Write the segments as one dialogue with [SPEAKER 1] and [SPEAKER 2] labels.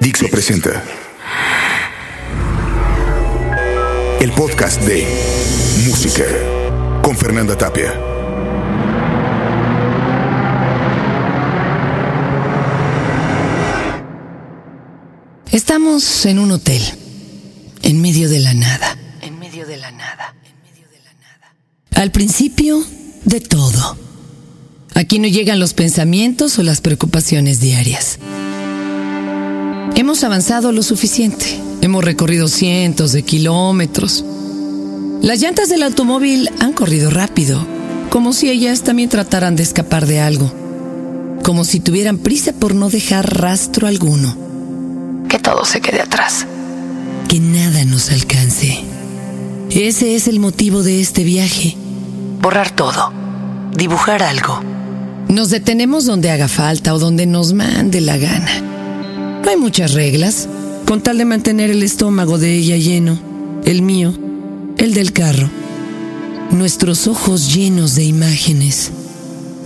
[SPEAKER 1] Dixo presenta el podcast de Música con Fernanda Tapia.
[SPEAKER 2] Estamos en un hotel, en medio de la nada. En medio de la nada. Al principio, de todo. Aquí no llegan los pensamientos o las preocupaciones diarias. Hemos avanzado lo suficiente. Hemos recorrido cientos de kilómetros. Las llantas del automóvil han corrido rápido, como si ellas también trataran de escapar de algo, como si tuvieran prisa por no dejar rastro alguno. Que todo se quede atrás. Que nada nos alcance. Ese es el motivo de este viaje. Borrar todo. Dibujar algo. Nos detenemos donde haga falta o donde nos mande la gana. No hay muchas reglas, con tal de mantener el estómago de ella lleno, el mío, el del carro. Nuestros ojos llenos de imágenes,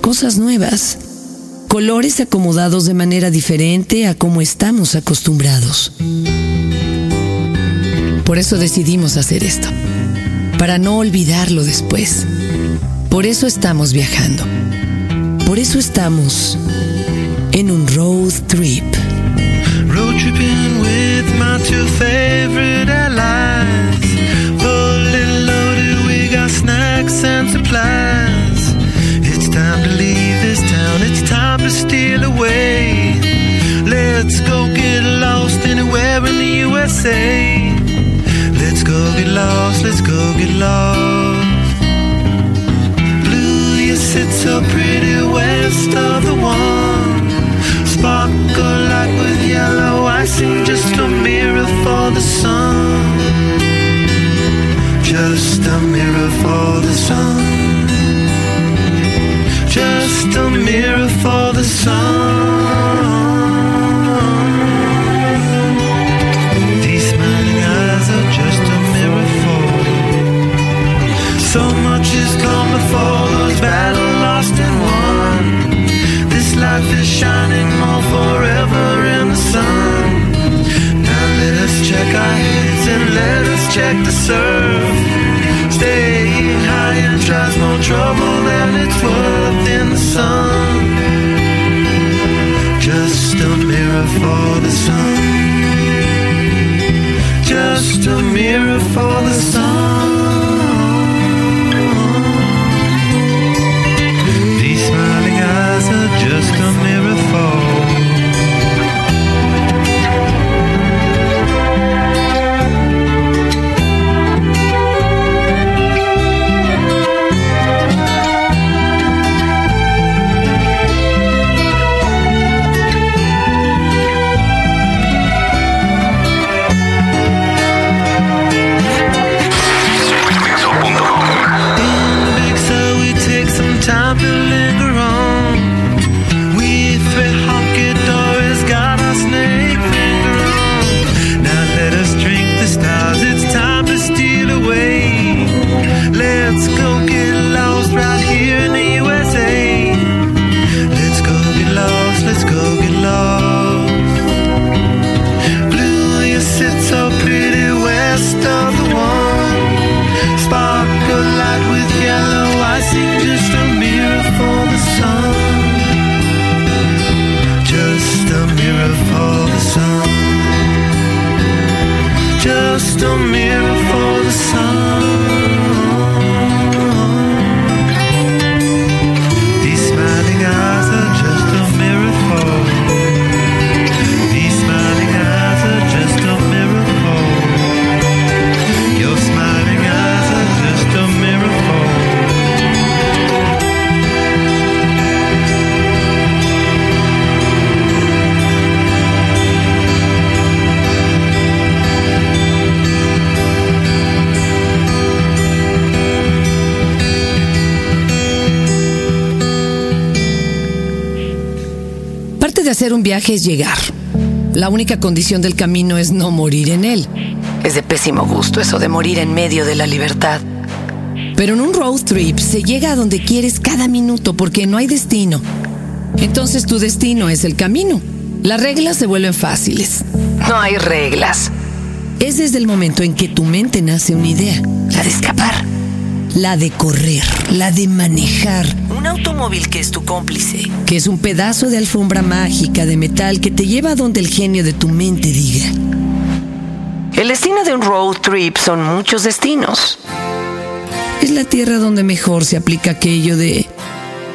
[SPEAKER 2] cosas nuevas, colores acomodados de manera diferente a como estamos acostumbrados. Por eso decidimos hacer esto, para no olvidarlo después. Por eso estamos viajando. Por eso estamos en un road trip.
[SPEAKER 3] Road tripping with my two favorite allies. Loaded, we got snacks and supplies. It's time to leave this town, it's time to steal away. Let's go get lost anywhere in the USA. Let's go get lost, let's go get lost. Blue, you sit so pretty west of the icing, just a mirror for the sun. Just a mirror for the sun. Just a mirror for the sun. For the sun.
[SPEAKER 2] Viaje es llegar. La única condición del camino es no morir en él. Es de pésimo gusto eso de morir en medio de la libertad. Pero en un road trip se llega a donde quieres cada minuto porque no hay destino. Entonces tu destino es el camino. Las reglas se vuelven fáciles. No hay reglas. Es desde el momento en que tu mente nace una idea, la de escapar, la de correr, la de manejar. Automóvil que es tu cómplice, que es un pedazo de alfombra mágica de metal que te lleva a donde el genio de tu mente diga. El destino de un road trip son muchos destinos. Es la tierra donde mejor se aplica aquello de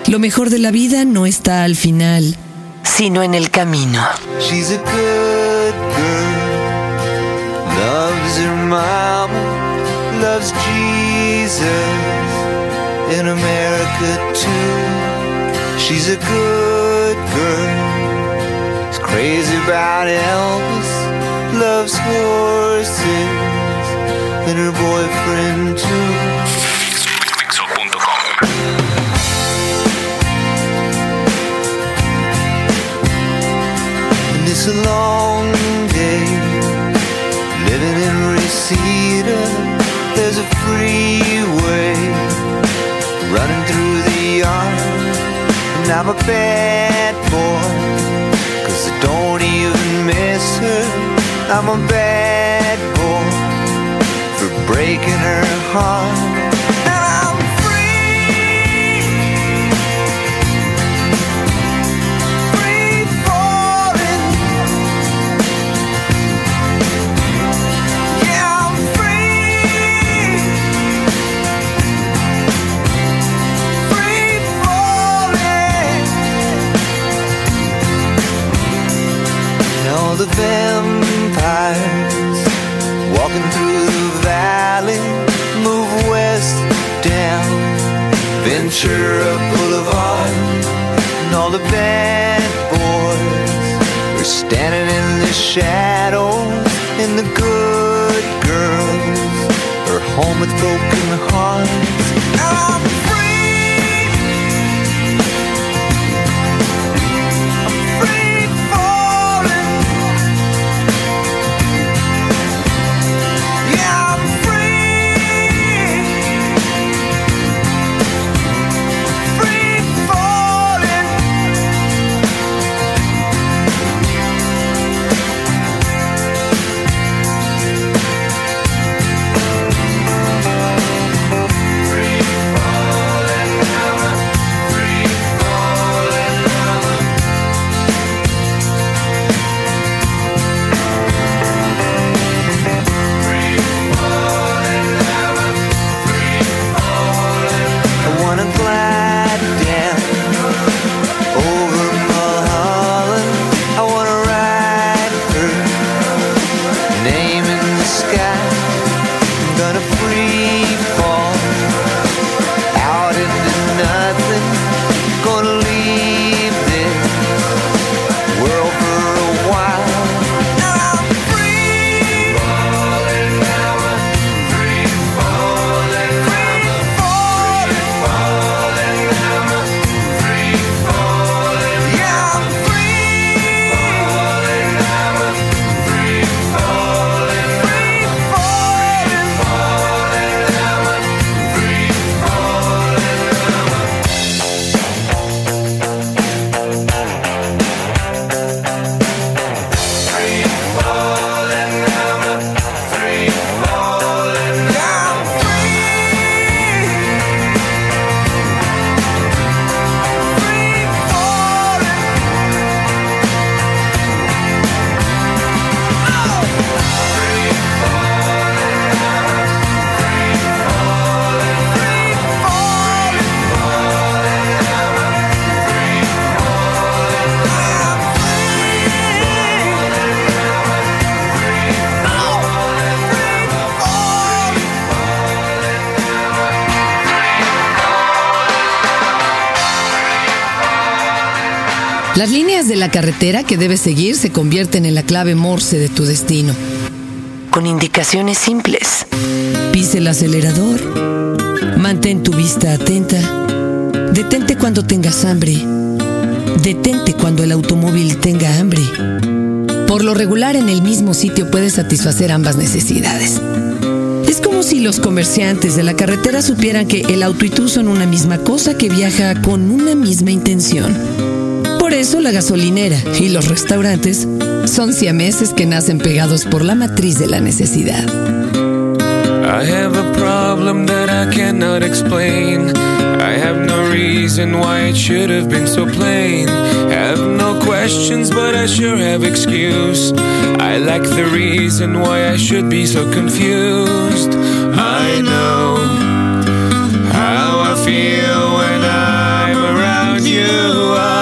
[SPEAKER 2] lo mejor de la vida no está al final, sino en el camino.
[SPEAKER 4] She's a good girl. Loves her mama, loves Jesus in America too. She's a good girl. Is crazy about Elvis, loves horses and her boyfriend too. And it's a long day living in Reseda. There's a freeway running through the yard. And I'm a bad boy, cause I don't even miss her. I'm a bad boy for breaking her heart.
[SPEAKER 2] Las líneas de la carretera que debes seguir se convierten en la clave morse de tu destino. Con indicaciones simples. Pise el acelerador. Mantén tu vista atenta. Detente cuando tengas hambre. Detente cuando el automóvil tenga hambre. Por lo regular en el mismo sitio puedes satisfacer ambas necesidades. Es como si los comerciantes de la carretera supieran que el auto y tú son una misma cosa que viaja con una misma intención. Eso la gasolinera y los restaurantes son siameses que nacen pegados por la matriz de la necesidad.
[SPEAKER 5] I have a problem that I cannot explain. I have no reason why it should have been so plain. Have no questions, but I sure have excuse. I lack the reason why I should be so confused. I know how I feel when I'm around you. I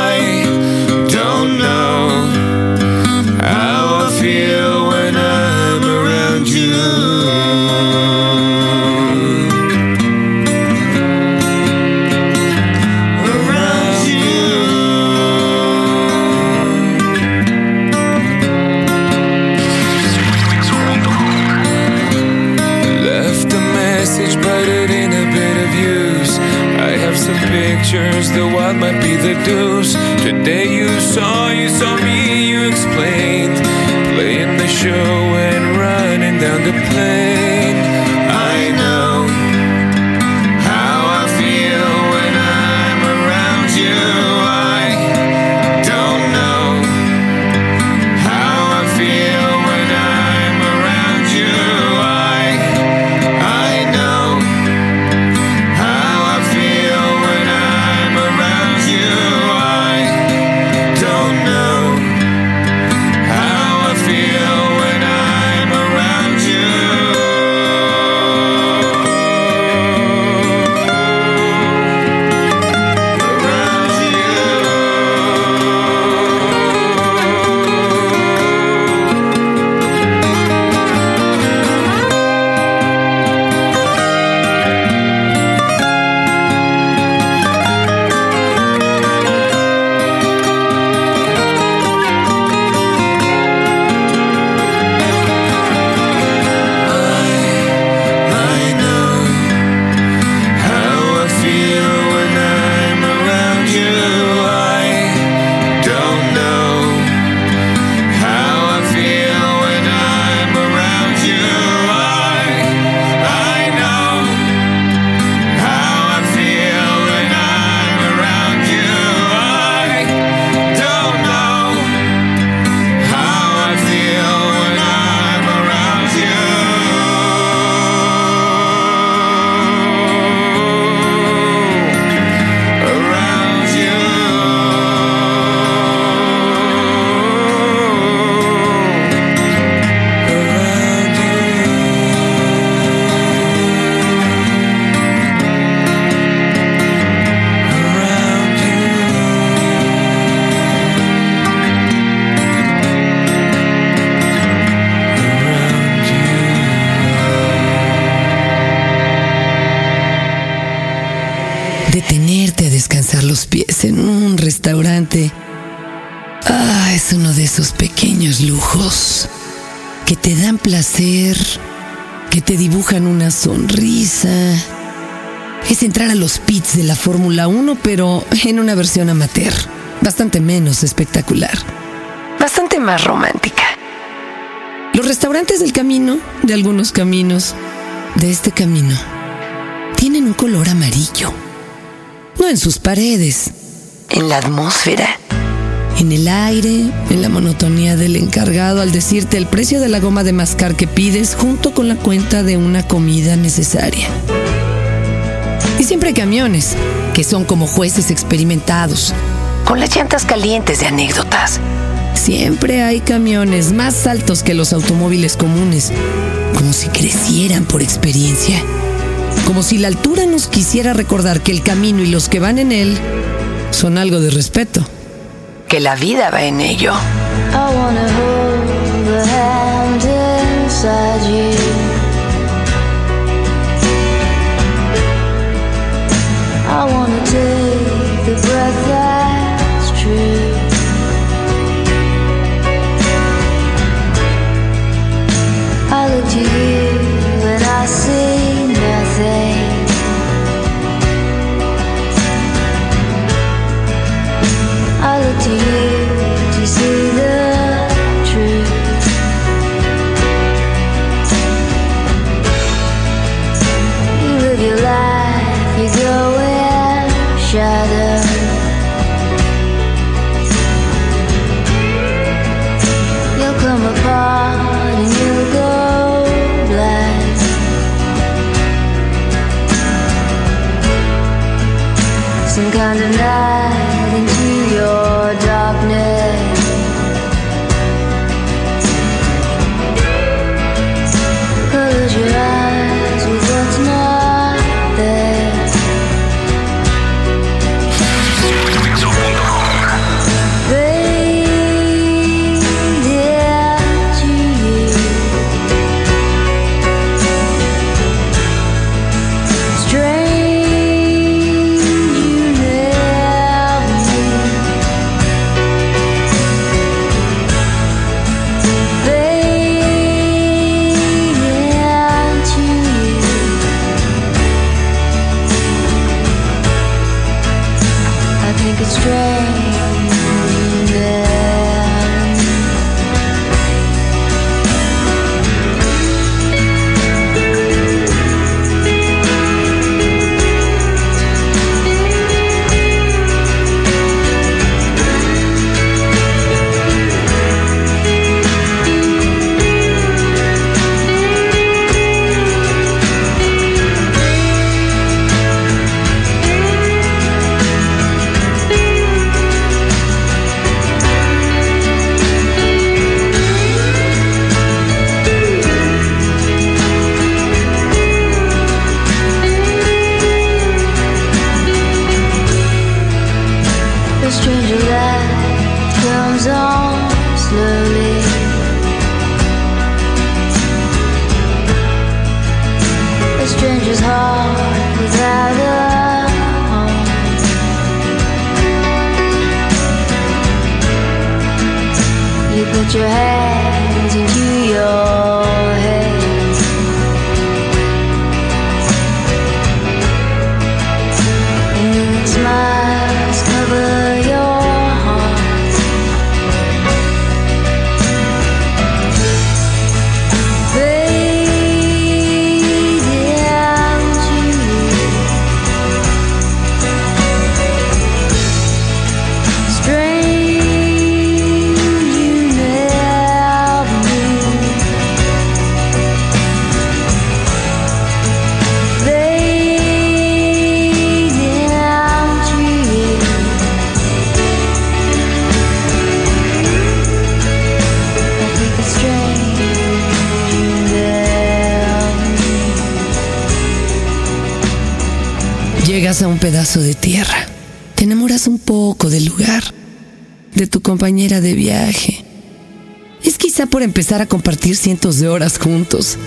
[SPEAKER 2] esos pequeños lujos que te dan placer, que te dibujan una sonrisa. Es entrar a los pits de la Fórmula 1, pero en una versión amateur, bastante menos espectacular, bastante más romántica. Los restaurantes del camino, de algunos caminos, de este camino, tienen un color amarillo. No en sus paredes, en la atmósfera, en el aire, en la monotonía del encargado al decirte el precio de la goma de mascar que pides junto con la cuenta de una comida necesaria. Y siempre camiones, que son como jueces experimentados, con las llantas calientes de anécdotas. Siempre hay camiones más altos que los automóviles comunes, como si crecieran por experiencia. Como si la altura nos quisiera recordar que el camino y los que van en él son algo de respeto. Que la vida va en ello.
[SPEAKER 6] I wanna take see
[SPEAKER 2] a un pedazo de tierra. Te enamoras un poco del lugar, de tu compañera de viaje. Es quizá por empezar a compartir cientos de horas juntos.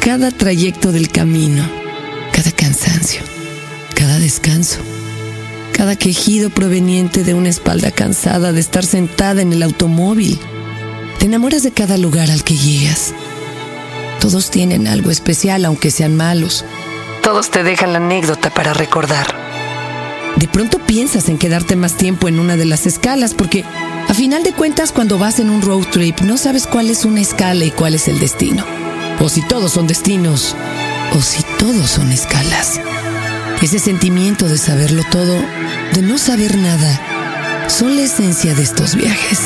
[SPEAKER 2] Cada trayecto del camino, cada cansancio, cada descanso, cada quejido proveniente de una espalda cansada de estar sentada en el automóvil. Te enamoras de cada lugar al que llegas. Todos tienen algo especial, aunque sean malos. Todos te dejan la anécdota para recordar. De pronto piensas en quedarte más tiempo en una de las escalas porque a final de cuentas cuando vas en un road trip no sabes cuál es una escala y cuál es el destino. O si todos son destinos o si todos son escalas. Ese sentimiento de saberlo todo, de no saber nada, son la esencia de estos viajes.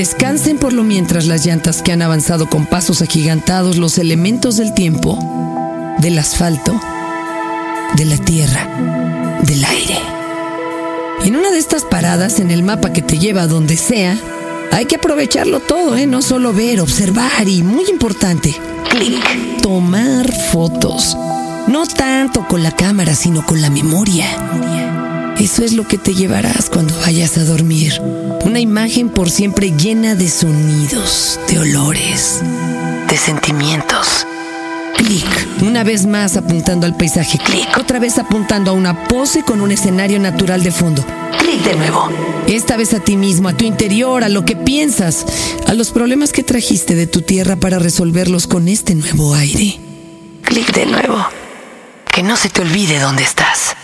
[SPEAKER 6] Descansen por lo mientras las llantas que han avanzado con pasos agigantados los elementos del tiempo, del asfalto, de la tierra, del aire. En una de estas paradas en el mapa que te lleva a donde sea, hay que aprovecharlo todo, ¿eh? No solo ver, observar y, muy importante, clic, tomar fotos. No tanto con la cámara, sino con la memoria. Eso es lo que te llevarás cuando vayas a dormir. Una imagen por siempre llena de sonidos, de olores, de sentimientos. Clic. Una vez más apuntando al paisaje. Clic. Otra vez apuntando a una pose con un escenario natural de fondo. Clic de nuevo. Esta vez a ti mismo, a tu interior, a lo que piensas, a los problemas que trajiste de tu tierra para resolverlos con este nuevo aire. Clic de nuevo. Que no se te olvide dónde estás.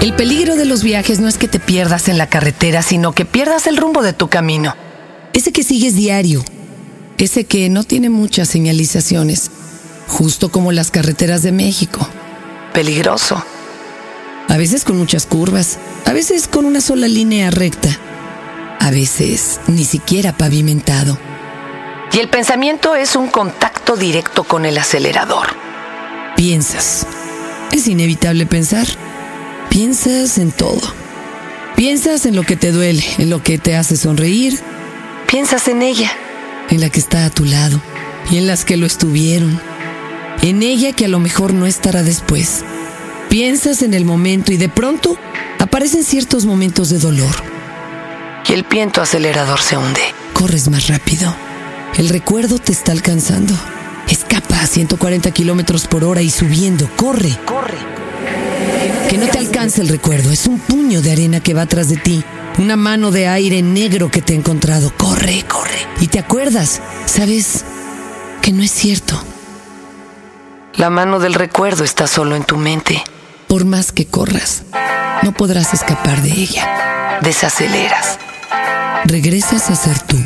[SPEAKER 6] El peligro de los viajes no es que te pierdas en la carretera, sino que pierdas el rumbo de tu camino. Ese que sigues diario. Ese que no tiene muchas señalizaciones. Justo como las carreteras de México. Peligroso. A veces con muchas curvas. A veces con una sola línea recta. A veces ni siquiera pavimentado. Y el pensamiento es un contacto directo con el acelerador. Piensas. Es inevitable pensar. Piensas en todo. Piensas en lo que te duele, en lo que te hace sonreír. Piensas en ella. En la que está a tu lado y en las que lo estuvieron. En ella que a lo mejor no estará después. Piensas en el momento y de pronto aparecen ciertos momentos de dolor. Y el pie en tu acelerador se hunde. Corres más rápido.
[SPEAKER 2] El recuerdo te está alcanzando. Escapa a 140 kilómetros por hora y subiendo. Corre. Corre. Que no te alcance el recuerdo, es un puño de arena que va atrás de ti, una mano de aire negro que te ha encontrado. Corre, corre. Y te acuerdas, sabes que no es cierto. La mano del recuerdo está solo en tu mente. Por más que corras, no podrás escapar de ella. Desaceleras. Regresas a ser tú.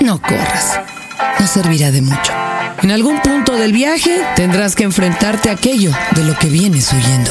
[SPEAKER 2] No corras. No servirá de mucho. En algún punto del viaje tendrás que enfrentarte a aquello de lo que vienes huyendo.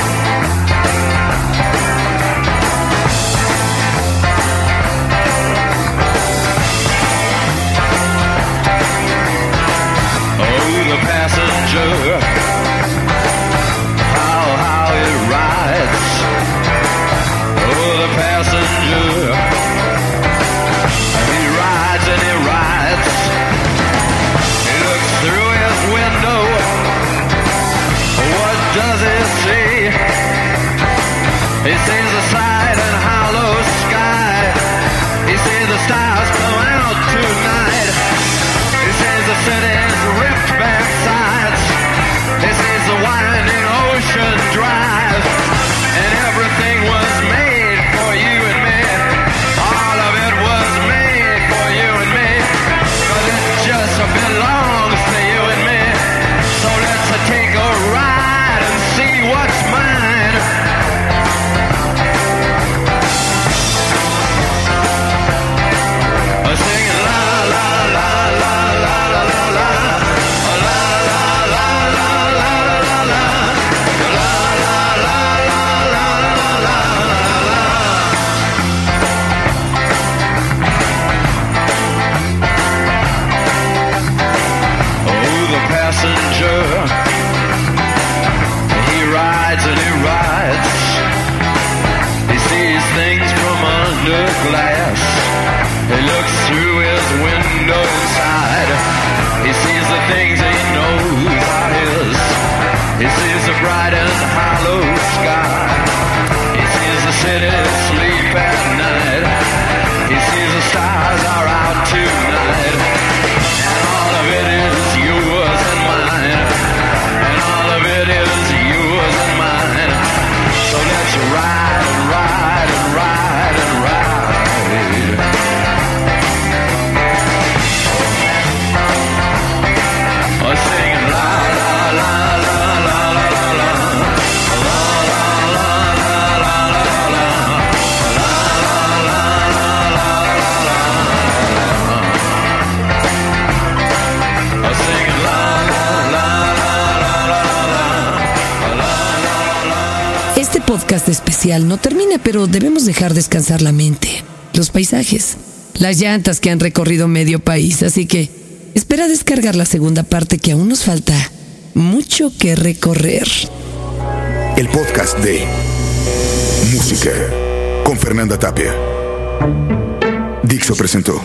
[SPEAKER 2] No termina, pero debemos dejar descansar la mente, los paisajes, las llantas que han recorrido medio país, así que espera descargar la segunda parte que aún nos falta mucho que recorrer.
[SPEAKER 1] El podcast de Música con Fernanda Tapia. Dixo presentó.